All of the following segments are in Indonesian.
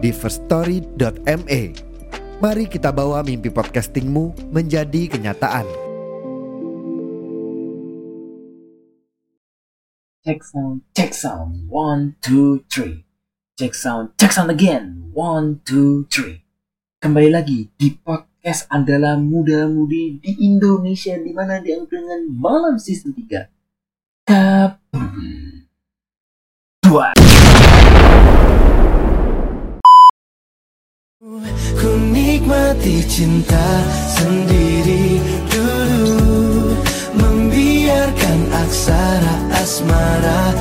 di firststory.me. Mari kita bawa mimpi podcastingmu menjadi kenyataan. Check sound, check sound, one, two, three. Check sound, check sound again, one, two, three. Kembali lagi di podcast andalan muda-mudi di Indonesia di mana diangkat dengan malam season 3. Kabum. Dua. Ku nikmati cinta sendiri dulu. Membiarkan aksara asmara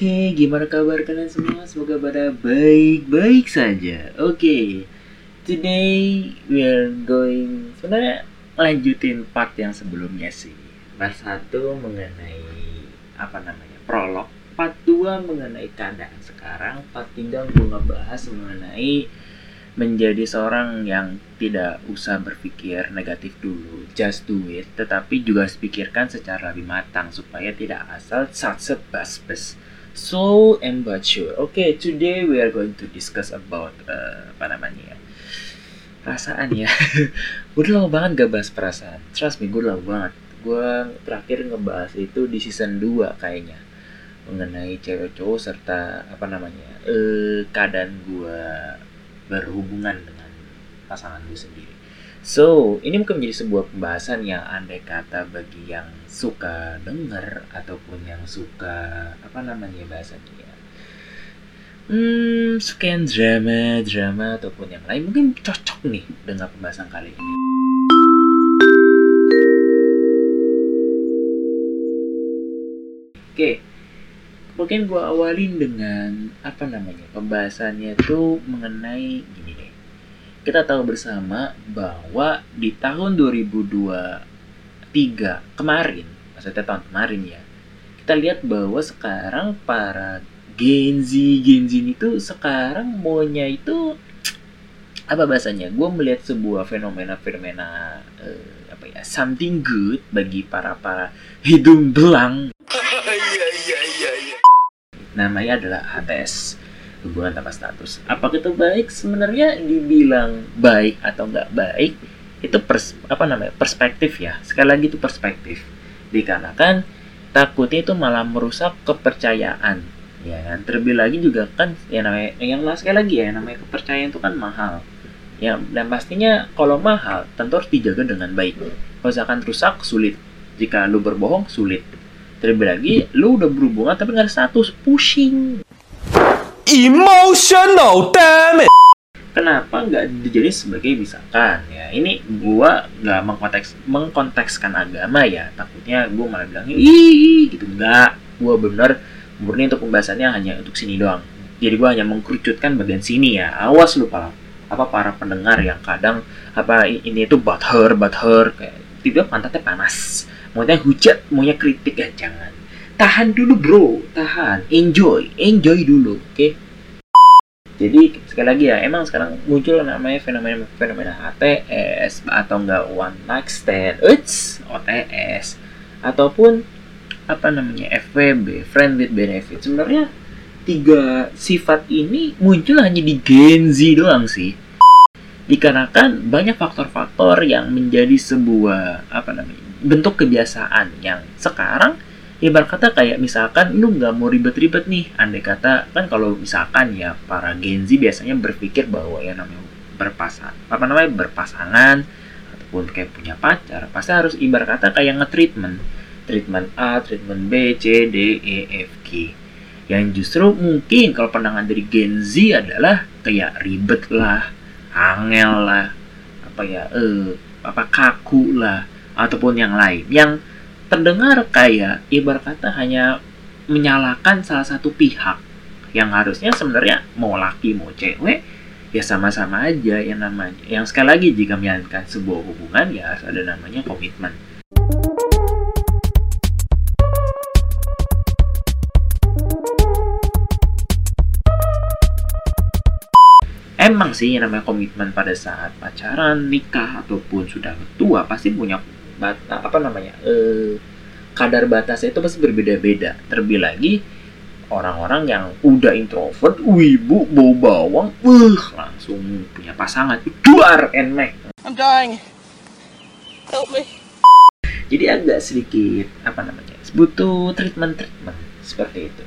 Oke, gimana kabar kalian semua? Semoga pada baik-baik saja. Oke, today we are going sebenarnya lanjutin part yang sebelumnya sih. Part 1 mengenai apa namanya prolog, part 2 mengenai keadaan sekarang, part 3 gue ngebahas mengenai menjadi seorang yang tidak usah berpikir negatif dulu, just do it, tetapi juga pikirkan secara lebih matang supaya tidak asal satset bas-bas. So immature. Okay, today we are going to discuss about uh, apa namanya ya perasaan ya. gue udah lama banget gak bahas perasaan. Trust me, gue udah lama banget. Gue terakhir ngebahas itu di season 2 kayaknya mengenai cewek cowok serta apa namanya eh keadaan gue berhubungan dengan pasangan gue sendiri. So, ini mungkin menjadi sebuah pembahasan yang andai kata bagi yang suka denger ataupun yang suka apa namanya bahasanya ya. Hmm, suka yang drama, drama ataupun yang lain mungkin cocok nih dengan pembahasan kali ini. Oke, mungkin gue awalin dengan apa namanya pembahasannya itu mengenai gini deh. Kita tahu bersama bahwa di tahun 2023 kemarin, maksudnya tahun kemarin ya, kita lihat bahwa sekarang para Gen Z, Gen Z itu sekarang maunya itu apa bahasanya? Gue melihat sebuah fenomena-fenomena eh, apa ya, something good bagi para para hidung belang namanya adalah HTS hubungan tanpa status. Apakah itu baik? Sebenarnya dibilang baik atau nggak baik itu pers apa namanya perspektif ya. Sekali lagi itu perspektif. Dikarenakan takutnya itu malah merusak kepercayaan ya kan? Terlebih lagi juga kan ya namanya yang lah sekali lagi ya namanya kepercayaan itu kan mahal. Ya dan pastinya kalau mahal tentu harus dijaga dengan baik. Kalau misalkan rusak sulit. Jika lu berbohong sulit. Terlebih lagi lu udah berhubungan tapi nggak status. Pusing Emotional damn it kenapa nggak dijadiin sebagai misalkan? Ya ini gua nggak mengkonteks mengkontekskan agama ya. Takutnya gua malah bilangnya ih gitu. Nggak. Gua bener murni untuk pembahasannya hanya untuk sini doang. Jadi gua hanya mengkerucutkan bagian sini ya. Awas lu apa para pendengar yang kadang apa ini itu butt her butt her kayak tiba pantatnya panas. Maunya hujat maunya kritik ya. Jangan tahan dulu bro. Tahan. Enjoy. Enjoy dulu oke? Jadi sekali lagi ya emang sekarang muncul namanya fenomena fenomena HTS atau enggak one night stand. Uts, OTS ataupun apa namanya FWB friend with benefit. Sebenarnya tiga sifat ini muncul hanya di Gen Z doang sih. Dikarenakan banyak faktor-faktor yang menjadi sebuah apa namanya bentuk kebiasaan yang sekarang ibarat kata kayak misalkan lu nggak mau ribet-ribet nih. Andai kata kan kalau misalkan ya para Gen Z biasanya berpikir bahwa ya namanya berpasangan apa namanya berpasangan ataupun kayak punya pacar pasti harus ibarat kata kayak nge-treatment. Treatment A, treatment B, C, D, E, F, G. Yang justru mungkin kalau pandangan dari Gen Z adalah kayak ribet lah angel lah apa ya eh apa kaku lah ataupun yang lain. Yang terdengar kayak ibarat kata hanya menyalahkan salah satu pihak yang harusnya sebenarnya mau laki mau cewek ya sama-sama aja yang namanya. Yang sekali lagi jika menjalankan sebuah hubungan ya harus ada namanya komitmen. Emang sih yang namanya komitmen pada saat pacaran nikah ataupun sudah tua pasti punya bata, apa namanya eh kadar batasnya itu pasti berbeda-beda terlebih lagi orang-orang yang udah introvert wibu bau bawang uh langsung punya pasangan duar and make I'm dying. Help me. jadi agak sedikit apa namanya butuh treatment treatment seperti itu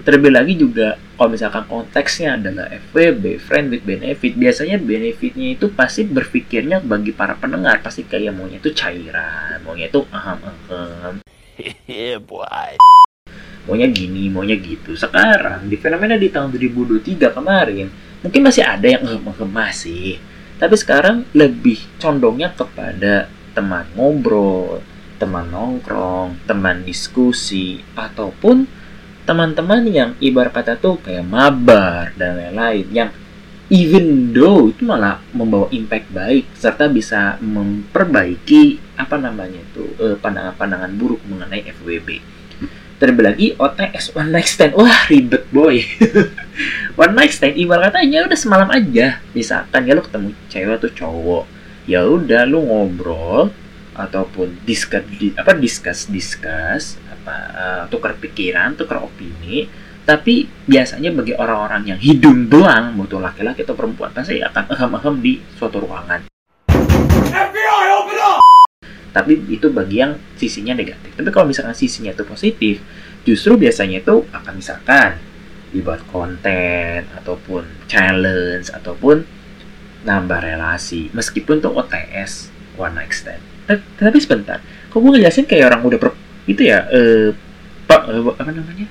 terlebih lagi juga kalau misalkan konteksnya adalah FWB friend with benefit biasanya benefitnya itu pasti berpikirnya bagi para pendengar. Pasti kayak maunya itu cairan maunya itu aham aham. Yeah, boy. maunya gini maunya gitu. Sekarang di fenomena di tahun 2023 kemarin mungkin masih ada yang aham masih tapi sekarang lebih condongnya kepada teman ngobrol teman nongkrong teman diskusi ataupun teman-teman yang ibarat kata tuh kayak mabar dan lain-lain yang even though itu malah membawa impact baik serta bisa memperbaiki apa namanya itu eh, pandangan-pandangan buruk mengenai FWB. Terlebih lagi OTS one night stand wah ribet boy. one night stand ibarat katanya udah semalam aja. Misalkan ya lu ketemu cewek atau cowok, ya udah lu ngobrol ataupun discuss di, apa discuss discuss apa uh, tukar pikiran tukar opini. Tapi biasanya bagi orang-orang yang hidung belang itu laki-laki atau perempuan pasti akan ehem-ehem di suatu ruangan. Tapi itu bagi yang sisinya negatif. Tapi kalau misalkan sisinya itu positif justru biasanya itu akan misalkan dibuat konten ataupun challenge ataupun nambah relasi. Meskipun tuh OTS one night stand. Ta- tapi sebentar kok gue ngejelasin kayak orang udah itu ya eh pak eh, apa namanya?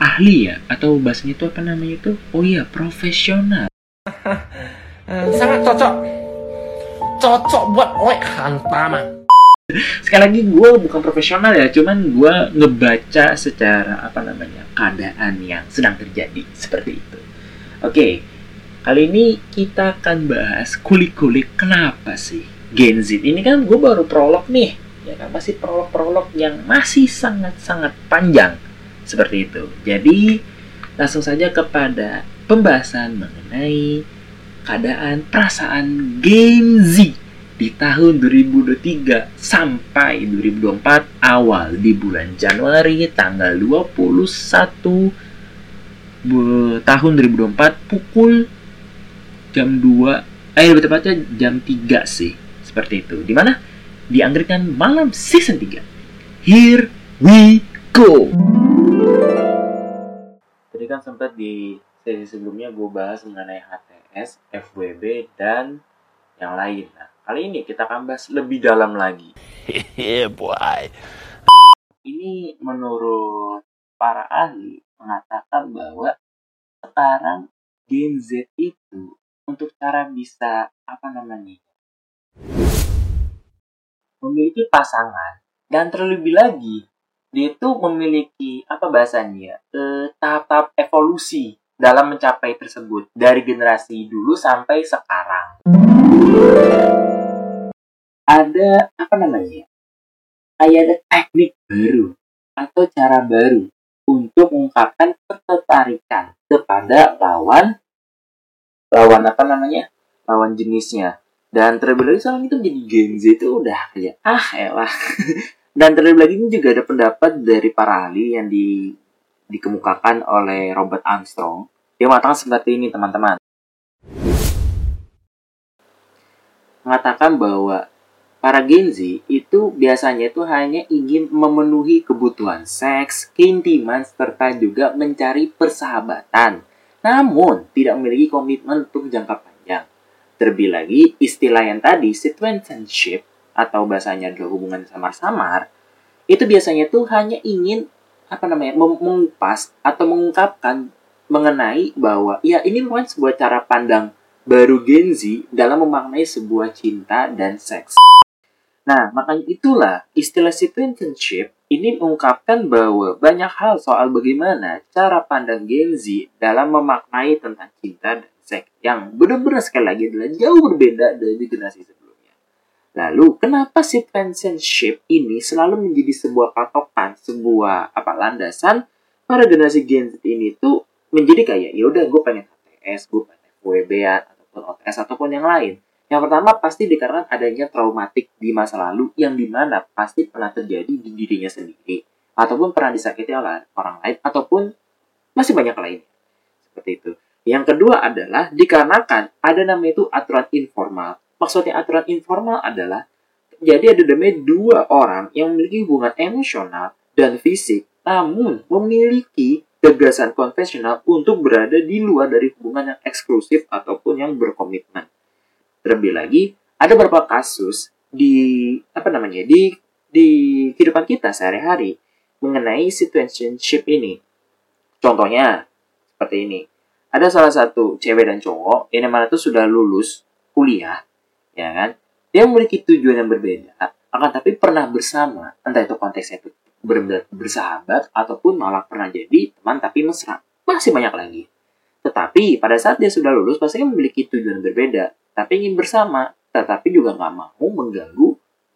Ahli ya? Atau bahasanya itu apa namanya itu? Oh iya profesional. Eh, sangat cocok. Cocok buat oek hantama. sekali lagi gue bukan profesional ya cuman gue ngebaca secara apa namanya keadaan yang sedang terjadi seperti itu. Oke kali ini kita akan bahas kulik-kulik kenapa sih Gen Z? Ini kan gue baru prolog nih ya kan? Masih prolog-prolog yang masih sangat-sangat panjang seperti itu. Jadi langsung saja kepada pembahasan mengenai keadaan perasaan Gen Z di tahun 2023 sampai 2024 awal di bulan Januari tanggal 21 bu- tahun 2024 pukul jam 2 eh lebih tepatnya jam 3 sih seperti itu. Di di Anglikan malam season 3 here we go tadi kan sempat di sesi sebelumnya gue bahas mengenai HTS, FWB, dan yang lain. Nah, kali ini kita akan bahas lebih dalam lagi. yeah, boy. Ini menurut para ahli mengatakan bahwa sekarang Gen Z itu untuk cara bisa apa namanya memiliki pasangan dan terlebih lagi dia itu memiliki apa bahasanya eh, tahap-tahap evolusi dalam mencapai tersebut dari generasi dulu sampai sekarang. Ada apa namanya kayak ada teknik baru atau cara baru untuk mengungkapkan ketertarikan kepada lawan lawan apa namanya lawan jenisnya dan terlebih lagi sekarang itu jadi Gen Z itu udah kayak ah elah dan terlebih lagi ini juga ada pendapat dari para ahli yang di dikemukakan oleh Robert Armstrong dia mengatakan seperti ini teman-teman mengatakan bahwa para Gen Z itu biasanya itu hanya ingin memenuhi kebutuhan seks, keintiman, serta juga mencari persahabatan. Namun, tidak memiliki komitmen untuk jangka panjang. Terlebih lagi, istilah yang tadi, situationship, atau bahasanya adalah hubungan samar-samar, itu biasanya tuh hanya ingin apa namanya mengupas atau mengungkapkan mengenai bahwa ya ini bukan sebuah cara pandang baru Gen Z dalam memaknai sebuah cinta dan seks. Nah, makanya itulah istilah situationship ini mengungkapkan bahwa banyak hal soal bagaimana cara pandang Gen Z dalam memaknai tentang cinta dan yang benar-benar sekali lagi adalah jauh berbeda dari generasi sebelumnya. Lalu, kenapa situationship ini selalu menjadi sebuah patokan, sebuah apa landasan para generasi Gen Z ini tuh menjadi kayak ya udah gue pengen HTS, gue pengen FWB ataupun OTS ataupun yang lain yang pertama pasti dikarenakan adanya traumatik di masa lalu yang di mana pasti pernah terjadi di dirinya sendiri ataupun pernah disakiti oleh orang lain ataupun masih banyak lain seperti itu. Yang kedua adalah dikarenakan ada namanya itu aturan informal. Maksudnya aturan informal adalah jadi ada namanya dua orang yang memiliki hubungan emosional dan fisik namun memiliki gagasan konvensional untuk berada di luar dari hubungan yang eksklusif ataupun yang berkomitmen. Terlebih lagi, ada beberapa kasus di apa namanya di di kehidupan kita sehari-hari mengenai situationship ini. Contohnya seperti ini. Ada salah satu cewek dan cowok yang mana tuh sudah lulus kuliah, ya kan? Dia memiliki tujuan yang berbeda, akan tapi pernah bersama, entah itu konteksnya itu benar bersahabat ataupun malah pernah jadi teman tapi mesra. Masih banyak lagi. Tetapi pada saat dia sudah lulus pasti kan memiliki tujuan berbeda tapi ingin bersama, tetapi juga nggak mau mengganggu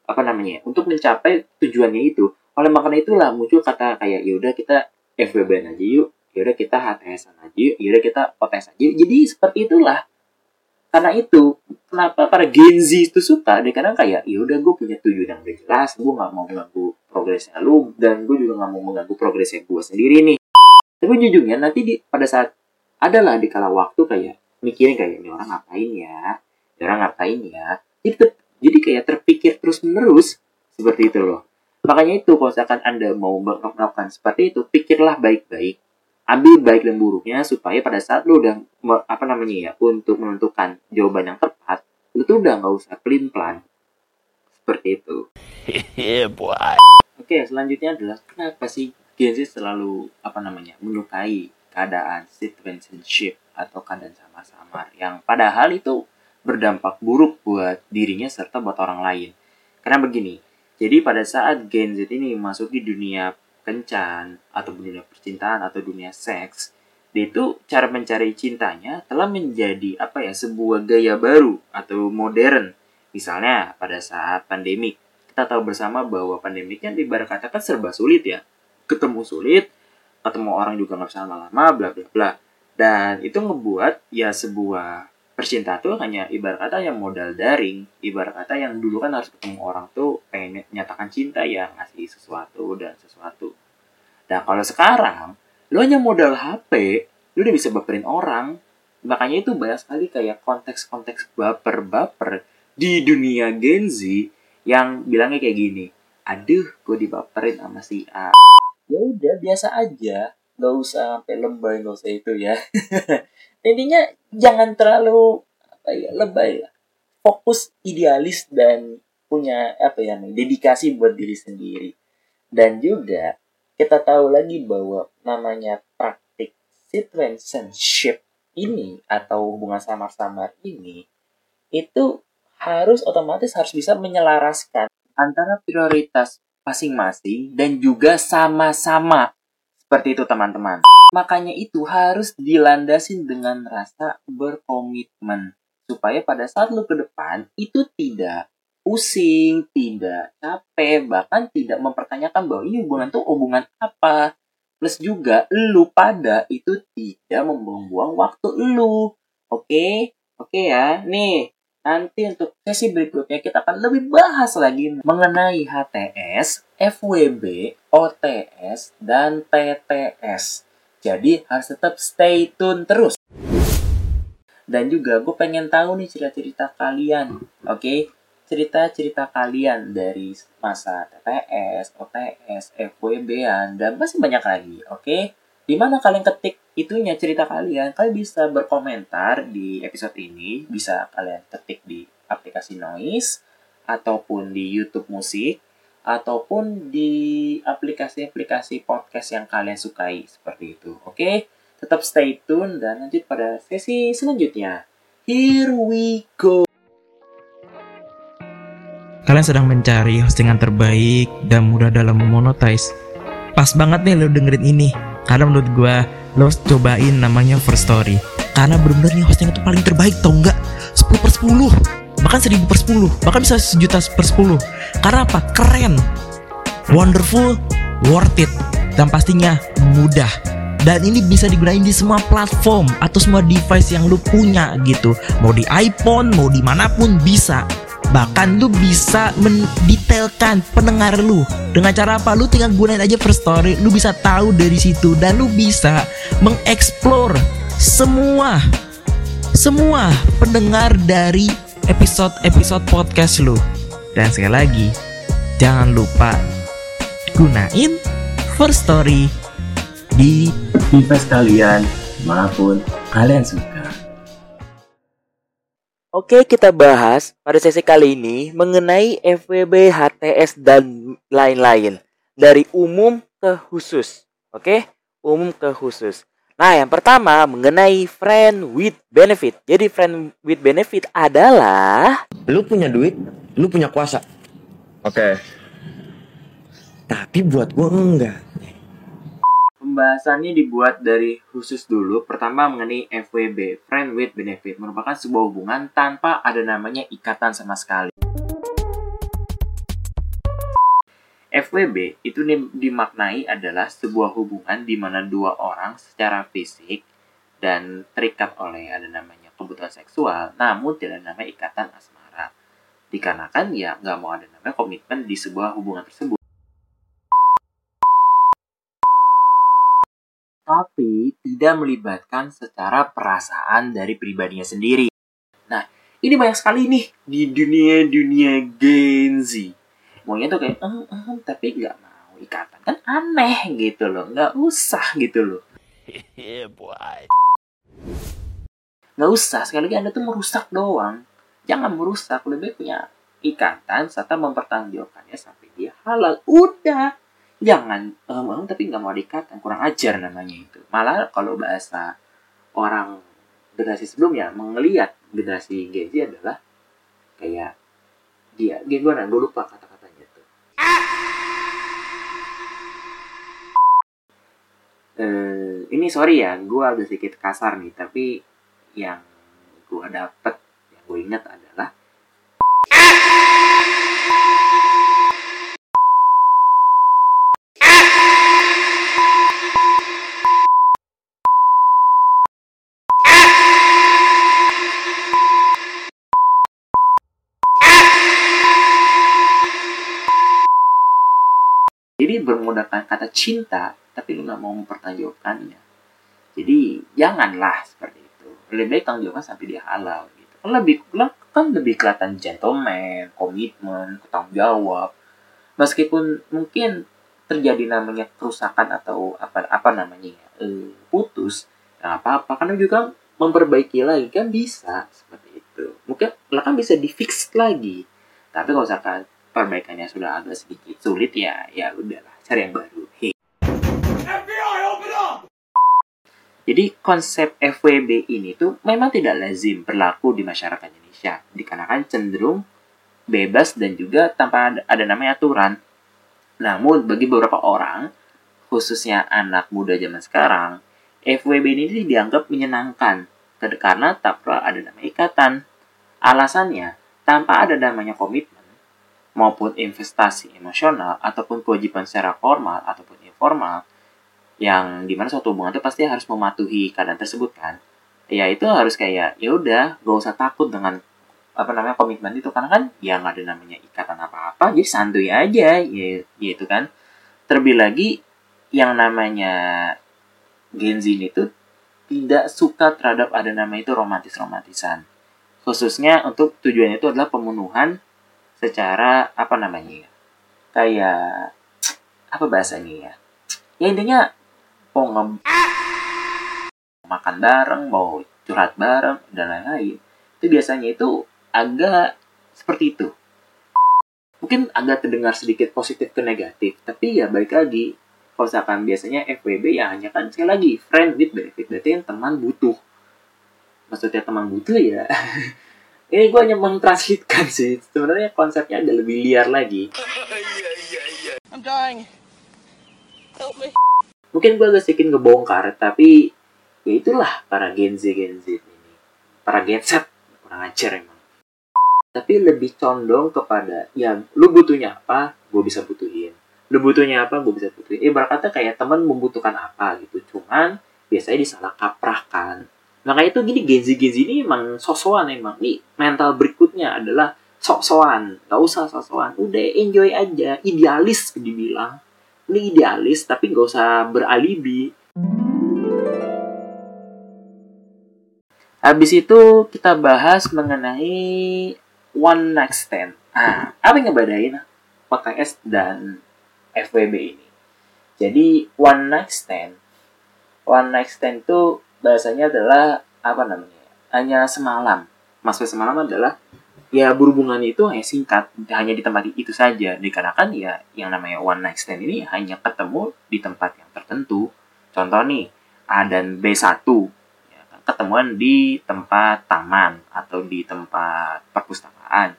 apa namanya untuk mencapai tujuannya itu. Oleh makanya itulah muncul kata kayak yaudah kita FBB aja yuk, yaudah kita HTS aja yuk, yaudah kita OTS aja. Jadi seperti itulah. Karena itu, kenapa para Gen Z itu suka? Dia kadang kayak, yaudah gue punya tujuan yang udah jelas, gue nggak mau mengganggu progresnya lu, dan gue juga nggak mau mengganggu progresnya gue sendiri nih. Tapi jujurnya nanti di pada saat adalah di kala waktu kayak mikirin kayak ini orang ngapain ya, orang ngapain ya ter, jadi kayak terpikir terus menerus seperti itu loh makanya itu kalau misalkan anda mau melakukan seperti itu pikirlah baik-baik ambil baik dan buruknya supaya pada saat lu udah apa namanya ya untuk menentukan jawaban yang tepat lu tuh udah nggak usah pelin plan seperti itu yeah, boy. oke selanjutnya adalah kenapa sih Gen Z selalu apa namanya menyukai keadaan situationship atau keadaan sama-sama yang padahal itu berdampak buruk buat dirinya serta buat orang lain. Karena begini, jadi pada saat Gen Z ini masuk di dunia kencan atau dunia percintaan atau dunia seks, dia itu cara mencari cintanya telah menjadi apa ya sebuah gaya baru atau modern. Misalnya pada saat pandemik, kita tahu bersama bahwa pandemiknya ibarat kata kan serba sulit ya. Ketemu sulit, ketemu orang juga nggak bisa lama-lama, bla bla bla. Dan itu ngebuat ya sebuah percintaan tuh hanya ibarat kata yang modal daring. Ibarat kata yang dulu kan harus ketemu orang tuh pengen nyatakan cinta ya ngasih sesuatu dan sesuatu. Nah kalau sekarang lu hanya modal HP lu udah bisa baperin orang. Makanya itu banyak sekali kayak konteks-konteks baper-baper di dunia Gen Z yang bilangnya kayak gini aduh gue dibaperin sama si A. Ya udah biasa aja. Nggak usah sampai lebay nggak usah itu ya intinya jangan terlalu apa ya lebay lah. Fokus idealis dan punya apa ya dedikasi buat diri sendiri. Dan juga kita tahu lagi bahwa namanya praktik situationship ini atau hubungan samar-samar ini itu harus otomatis harus bisa menyelaraskan antara prioritas masing-masing dan juga sama-sama. Seperti itu teman-teman. Makanya itu harus dilandasin dengan rasa berkomitmen. Supaya pada saat lu ke depan itu tidak pusing, tidak capek, bahkan tidak mempertanyakan bahwa ini hubungan tuh hubungan apa. Plus juga lu pada itu tidak membuang-buang waktu lu. Oke? Oke ya. Nih, nanti untuk sesi berikutnya kita akan lebih bahas lagi mengenai HTS, FWB, OTS, dan TTS. Jadi harus tetap stay tune terus. Dan juga gue pengen tahu nih cerita-cerita kalian. Oke, okay? cerita-cerita kalian dari masa TTS, OTS, FWB-an, dan masih banyak lagi, oke? Di mana kalian ketik itunya cerita kalian, kalian bisa berkomentar di episode ini, bisa kalian ketik di aplikasi Noise, ataupun di YouTube Musik, ataupun di aplikasi-aplikasi podcast yang kalian sukai, seperti itu, oke? Tetap stay tune dan lanjut pada sesi selanjutnya. Here we go! Kalian sedang mencari hostingan terbaik dan mudah dalam memonetize. Pas banget nih lo dengerin ini. Karena menurut gue lo cobain namanya First Story. Karena bener-bener nih hosting itu paling terbaik tau nggak? 10 per 10 Bahkan 1000 per 10 Bahkan bisa sejuta per 10 Karena apa? Keren. Wonderful Worth it. Dan pastinya mudah. Dan ini bisa digunakan di semua platform atau semua device yang lu punya gitu. Mau di iPhone mau di mana pun bisa. Bahkan lu bisa mendetailkan pendengar lu. Dengan cara apa? Lu tinggal gunain aja first story. Lu bisa tahu dari situ. Dan lu bisa mengeksplor semua semua pendengar dari episode-episode podcast lu dan sekali lagi jangan lupa gunain first story di device kalian mana pun kalian suka. Oke, kita bahas pada sesi kali ini mengenai FWB, HTS, dan lain-lain. Dari umum ke khusus. Oke, umum ke khusus. Nah, yang pertama mengenai friend with benefit. Jadi friend with benefit adalah lu punya duit, lu punya kuasa. Oke. Tapi buat gua enggak. Pembahasannya dibuat dari khusus dulu. Pertama mengenai FWB, Friend with Benefit, merupakan sebuah hubungan tanpa ada namanya ikatan sama sekali. FWB itu dimaknai adalah sebuah hubungan di mana dua orang secara fisik dan terikat oleh ada namanya kebutuhan seksual, namun tidak ada namanya ikatan asmara. Dikarenakan ya nggak mau ada namanya komitmen di sebuah hubungan tersebut. tapi tidak melibatkan secara perasaan dari pribadinya sendiri. Nah, ini banyak sekali nih di dunia-dunia Gen Z. Maunya tuh kayak, ehm, ehm, tapi nggak mau ikatan. Kan aneh gitu loh, nggak usah gitu loh. Yeah, boy. Nggak usah, sekali lagi Anda tuh merusak doang. Jangan merusak, lebih punya ikatan serta mempertanggungjawabkannya sampai dia halal. Udah, jangan um, um, tapi nggak mau dikatakan kurang ajar namanya itu. Malah kalau bahasa orang generasi sebelumnya mengelihat generasi Gen Z adalah kayak dia. Gimana gue lupa kata-katanya tuh uh, ini sorry ya gue ada sedikit kasar nih tapi yang gue dapet gue ingat adalah Jadi bermodalkan kata cinta, tapi lu nggak mau mempertanggungjawabkannya. Jadi janganlah seperti itu. Lebih baik tanggung jawabkan sampai dia halal lebih kan lebih kelihatan gentleman, komitmen, tanggung jawab. Meskipun mungkin terjadi namanya kerusakan atau apa apa namanya ya, eh, putus, nggak apa-apa karena juga memperbaiki lagi kan bisa seperti itu. Mungkin lah kan bisa di fix lagi. Tapi kalau misalkan perbaikannya sudah agak sedikit sulit ya ya udahlah cari yang baru jadi konsep FWB ini tuh memang tidak lazim berlaku di masyarakat Indonesia. Dikarenakan cenderung bebas dan juga tanpa ada, ada namanya aturan. Namun bagi beberapa orang khususnya anak muda zaman sekarang FWB ini dianggap menyenangkan. Karena tak perlu ada nama ikatan. Alasannya tanpa ada namanya komitmen maupun investasi emosional ataupun kewajiban secara formal ataupun informal yang di mana suatu hubungan itu pasti harus mematuhi keadaan tersebut kan? Ya itu harus kayak ya udah gak usah takut dengan apa namanya komitmen itu. Karena kan ya nggak ada namanya ikatan apa-apa jadi santuy aja ya gitu kan. Terlebih lagi yang namanya Gen Z itu tidak suka terhadap ada nama itu romantis romantisan khususnya untuk tujuannya itu adalah pemenuhan secara apa namanya ya kayak apa bahasanya ya? Ya intinya mau nge makan bareng mau curhat bareng dan lain-lain. Itu biasanya itu agak seperti itu. Mungkin agak terdengar sedikit positif ke negatif tapi ya baik lagi. Kalau misalkan biasanya FWB ya hanya kan sekali lagi friend with benefit. Berarti yang teman butuh. Maksudnya teman butuh ya. Ini gue hanya mentranslitkan sih. Sebenarnya konsepnya agak lebih liar lagi. I'm dying. Help me. Mungkin gue agak sedikit ngebongkar tapi ya itulah para Gen Z Gen Z ini. Para Gen Z kurang ajar emang. Tapi lebih condong kepada ya lu butuhnya apa gue bisa butuhin. Lu butuhnya apa gue bisa butuhin. Ibarat kata kayak teman membutuhkan apa gitu. Cuman biasanya disalah kaprahkan. Makanya itu gini Gen Z Gen Z ini emang sosokan emang. Nih mental berikutnya adalah sok-sokan. Gak usah sok-sokan. Udah enjoy aja. Idealis dibilang ini idealis tapi nggak usah beralibi. Habis itu kita bahas mengenai one night stand. Ah apa yang ngebedain PKS dan FWB ini? Jadi one night stand. One night stand itu bahasanya adalah apa namanya? Hanya semalam. Maksud semalam adalah ya berhubungan itu hanya singkat hanya di tempat itu saja. Dikarenakan ya yang namanya one night stand ini hanya ketemu di tempat yang tertentu. Contoh nih A dan B1 ya kan, ketemuan di tempat taman atau di tempat perpustakaan.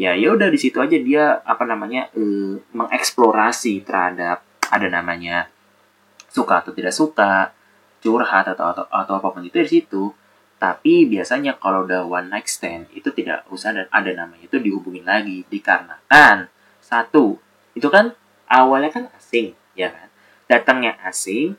Ya ya udah di situ aja dia apa namanya eh, mengeksplorasi terhadap ada namanya suka atau tidak suka curhat atau atau, atau apa pun itu di situ tapi biasanya kalau udah one night stand itu tidak usah ada, ada namanya itu dihubungin lagi dikarenakan satu itu kan awalnya kan asing ya kan? Datangnya asing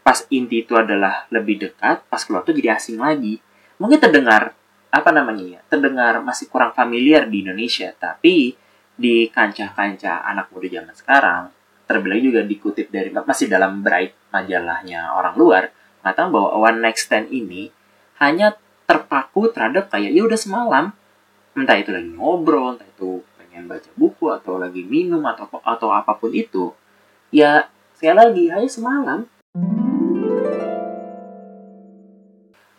pas inti itu adalah lebih dekat pas keluar tuh jadi asing lagi. Mungkin terdengar apa namanya ya terdengar masih kurang familiar di Indonesia tapi di kancah-kancah anak muda zaman sekarang terbilang juga dikutip dari masih dalam Bright majalahnya orang luar mengatakan bahwa one night stand ini hanya terpaku terhadap kayak ya udah semalam. Entah itu lagi ngobrol entah itu pengen baca buku atau lagi minum atau atau apa pun itu ya sekali lagi hanya semalam.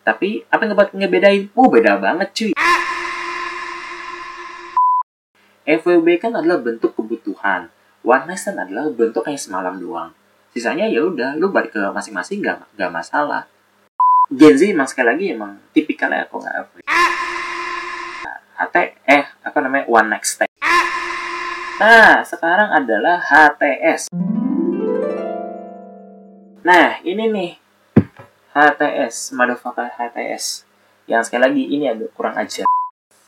Tapi apa yang ngebedain? Oh beda banget cuy. FWB kan adalah bentuk kebutuhan. One night stand adalah bentuk kayak semalam doang. Sisanya ya udah lu balik ke masing-masing gak, gak masalah Gen Z emang sekali lagi emang tipikalnya aku nggak apa HT eh apa namanya one next step nah sekarang adalah HTS nah ini nih HTS motherfucker HTS yang sekali lagi ini agak kurang ajar.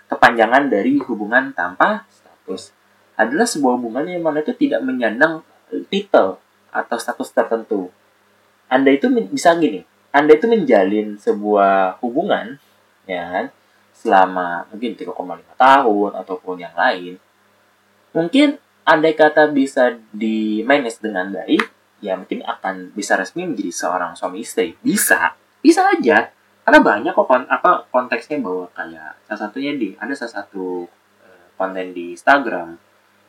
Kepanjangan dari hubungan tanpa status. Adalah sebuah hubungan yang mana itu tidak menyandang titel atau status tertentu. Anda itu bisa gini anda itu menjalin sebuah hubungan ya kan selama mungkin 3,5 tahun ataupun yang lain mungkin andai kata bisa di manage dengan baik ya mungkin akan bisa resmi menjadi seorang suami istri. Bisa bisa aja. Karena banyak kok kon apa konteksnya bahwa kayak salah satunya di ada salah satu uh, konten di Instagram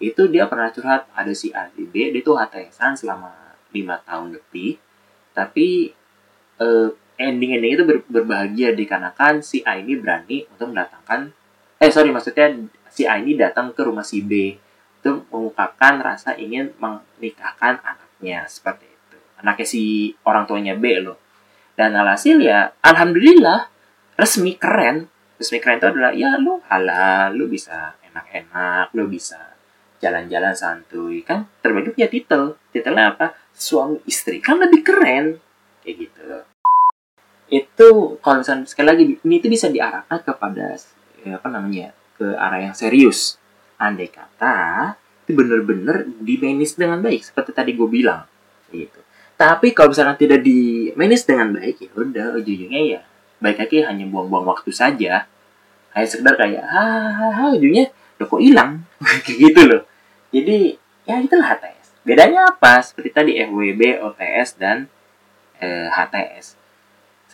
itu dia pernah curhat ada si A di B dia tuh HTSan selama lima tahun lebih tapi uh, ending-ending itu ber, berbahagia dikarenakan si A ini berani untuk mendatangkan eh sorry maksudnya si A ini datang ke rumah si B untuk mengungkapkan rasa ingin menikahkan anaknya seperti itu. Anaknya si orang tuanya B loh. Dan alhasil ya alhamdulillah resmi keren. Resmi keren itu adalah ya lu halal lu bisa enak-enak lu bisa jalan-jalan santuy. Kan terbagi punya titel. Titelnya apa? Suami istri. Kan lebih keren. Kayak gitu itu kalau misalnya sekali lagi ini itu bisa diarahkan kepada ya, apa namanya ke arah yang serius. Andai kata itu bener-bener di manage dengan baik seperti tadi gue bilang gitu. Tapi kalau misalnya tidak di manage dengan baik ya udah ujung-ujungnya ya baik lagi hanya buang-buang waktu saja. Kayak sekedar kayak hahaha ujungnya udah kok hilang? Kayak gitu loh. Jadi ya itulah HTS bedanya apa? Seperti tadi FWB OTS dan eh, HTS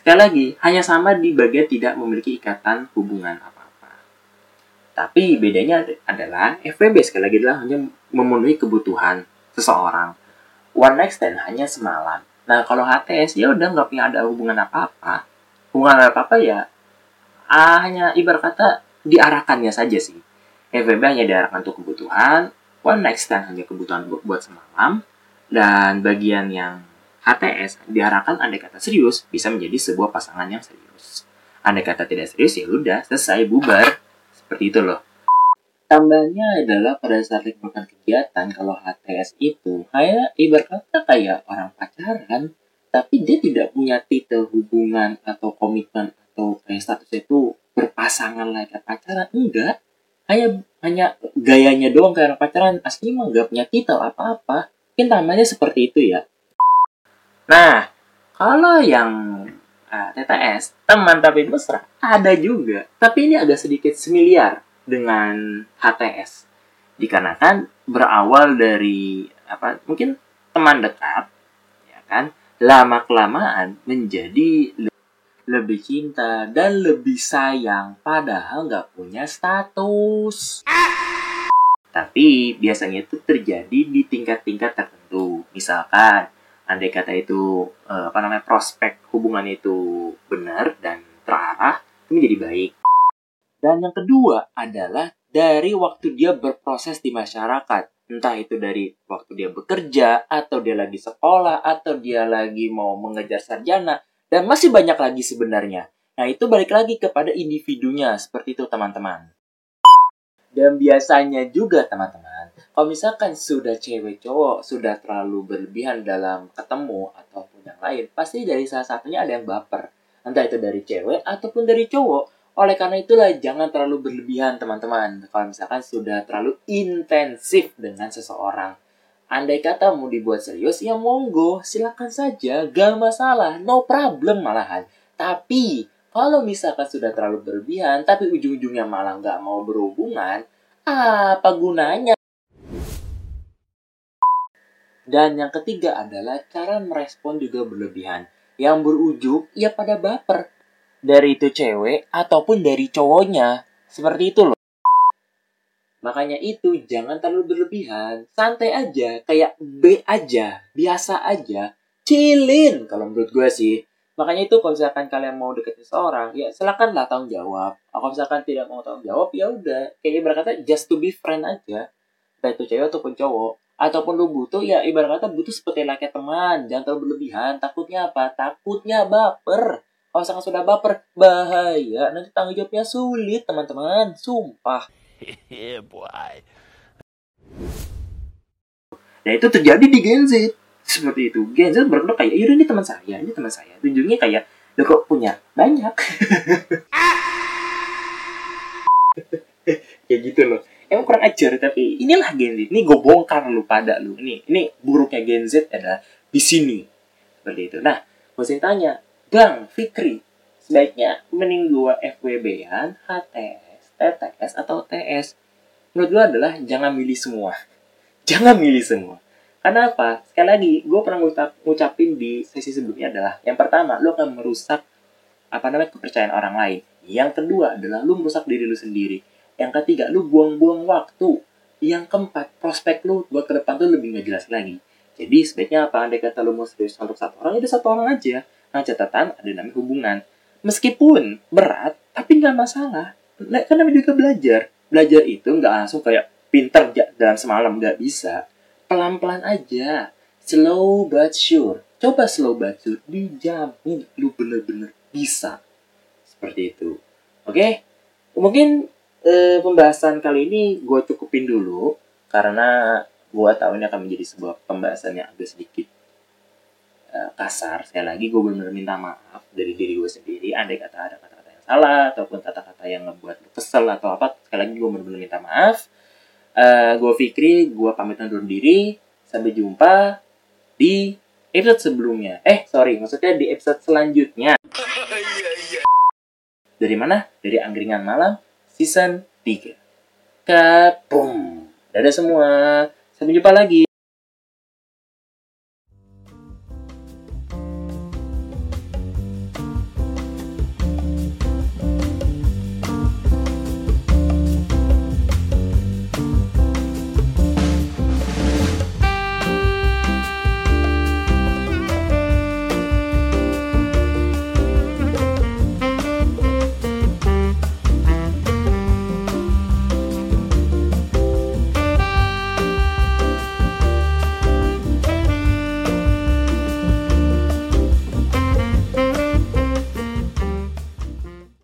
sekali lagi hanya sama di bagian tidak memiliki ikatan hubungan apa-apa Tapi bedanya ad- adalah FWB sekali lagi adalah hanya memenuhi kebutuhan seseorang. One night stand hanya semalam. Nah kalau HTS dia udah nggak punya ada hubungan apa-apa. Hubungan apa-apa ya ah, hanya ibarat kata diarahkannya saja sih. FWB hanya diarahkan untuk kebutuhan, one night stand hanya kebutuhan bu- buat semalam, dan bagian yang HTS diarahkan andai kata serius bisa menjadi sebuah pasangan yang serius. Andai kata tidak serius ya udah selesai bubar. Seperti itu loh. Tambahnya adalah pada saat melakukan kegiatan kalau HTS itu kayak ibarat kata kayak orang pacaran tapi dia tidak punya titel hubungan atau komitmen atau kayak status itu berpasangan lagi pacaran enggak kayak hanya gayanya doang kayak orang pacaran asli mah nggak punya titel apa-apa mungkin namanya seperti itu ya nah kalau yang ah, TTS teman tapi mesra ada juga. Tapi ini agak sedikit semiliar dengan HTS dikarenakan berawal dari apa mungkin teman dekat ya kan lama kelamaan menjadi le- lebih cinta dan lebih sayang padahal nggak punya status. Tapi biasanya itu terjadi di tingkat-tingkat tertentu. Misalkan andai kata itu eh, apa namanya prospek hubungan itu benar dan terarah itu menjadi baik dan yang kedua adalah dari waktu dia berproses di masyarakat. Entah itu dari waktu dia bekerja, atau dia lagi sekolah, atau dia lagi mau mengejar sarjana, dan masih banyak lagi sebenarnya. Nah, itu balik lagi kepada individunya, seperti itu teman-teman. Dan biasanya juga teman-teman, kalau misalkan sudah cewek cowok sudah terlalu berlebihan dalam ketemu ataupun yang lain, pasti dari salah satunya ada yang baper. Entah itu dari cewek ataupun dari cowok. Oleh karena itulah jangan terlalu berlebihan teman-teman. Kalau misalkan sudah terlalu intensif dengan seseorang. Andai kata mau dibuat serius, ya monggo, silakan saja, gak masalah, no problem malahan. Tapi kalau misalkan sudah terlalu berlebihan, tapi ujung-ujungnya malah nggak mau berhubungan, apa gunanya? Dan yang ketiga adalah cara merespon juga berlebihan. Yang berujung ya pada baper. Dari itu cewek ataupun dari cowoknya. Seperti itu loh. Makanya itu jangan terlalu berlebihan. Santai aja, kayak B aja, biasa aja. Chillin kalau menurut gue sih. Makanya itu kalau misalkan kalian mau deketin seorang, ya silakanlah tanggung jawab. Kalau misalkan tidak mau tanggung jawab, ya udah. Kayak ibarat kata just to be friend aja. Baik itu cewek ataupun cowok. Ataupun lu butuh, ya ibarat kata butuh seperti layaknya teman. Jangan terlalu berlebihan. Takutnya apa? Takutnya baper. Kalau misalkan sudah baper, bahaya. Nanti tanggung jawabnya sulit, teman-teman. Sumpah. Nah itu terjadi di Gen Z. Seperti itu. Gen Z berkata kayak, yaudah ini teman saya, ini teman saya. Tunjuknya kayak, lo kok punya banyak. kayak gitu loh. Emang kurang ajar, tapi inilah Gen Z. Ini gue bongkar lu pada lu. Ini, ini buruknya Gen Z adalah di sini. Seperti itu. Nah, gue sih tanya, Bang Fikri, sebaiknya mending gua FWB-an, HTS, TTS, atau TS? Menurut gua adalah jangan milih semua. Jangan milih semua. Karena apa? Sekali lagi, gue pernah ngucap, ngucapin di sesi sebelumnya adalah yang pertama, lu akan merusak apa namanya kepercayaan orang lain. Yang kedua adalah lu merusak diri lu sendiri. Yang ketiga, lu buang-buang waktu. Yang keempat, prospek lu buat ke depan tuh lebih nggak jelas lagi. Jadi sebaiknya apa? Andai kata lu mau serius untuk satu orang, itu satu orang aja. Nah catatan ada namanya hubungan. Meskipun berat, tapi nggak masalah. Nah, kan namanya juga belajar. Belajar itu nggak langsung kayak pinter dalam semalam nggak bisa. Pelan-pelan aja. Slow but sure. Coba slow but sure. Dijamin lu bener-bener bisa. Seperti itu. Oke? Mungkin eh, pembahasan kali ini gue cukupin dulu. Karena gue tahu ini akan menjadi sebuah pembahasan yang agak sedikit eh, kasar. Sekali lagi gue benar-benar minta maaf dari diri gue sendiri. Andai kata ada kata-kata yang salah ataupun kata-kata yang ngebuat lu kesel atau apa, sekali lagi gue benar-benar minta maaf. Eh gue Fikri, gue pamit undur diri. Sampai jumpa di episode sebelumnya. Eh, sorry, maksudnya di episode selanjutnya. Dari mana? Dari Angkringan Malam season 3. Kapung. Dadah semua. Sampai jumpa lagi.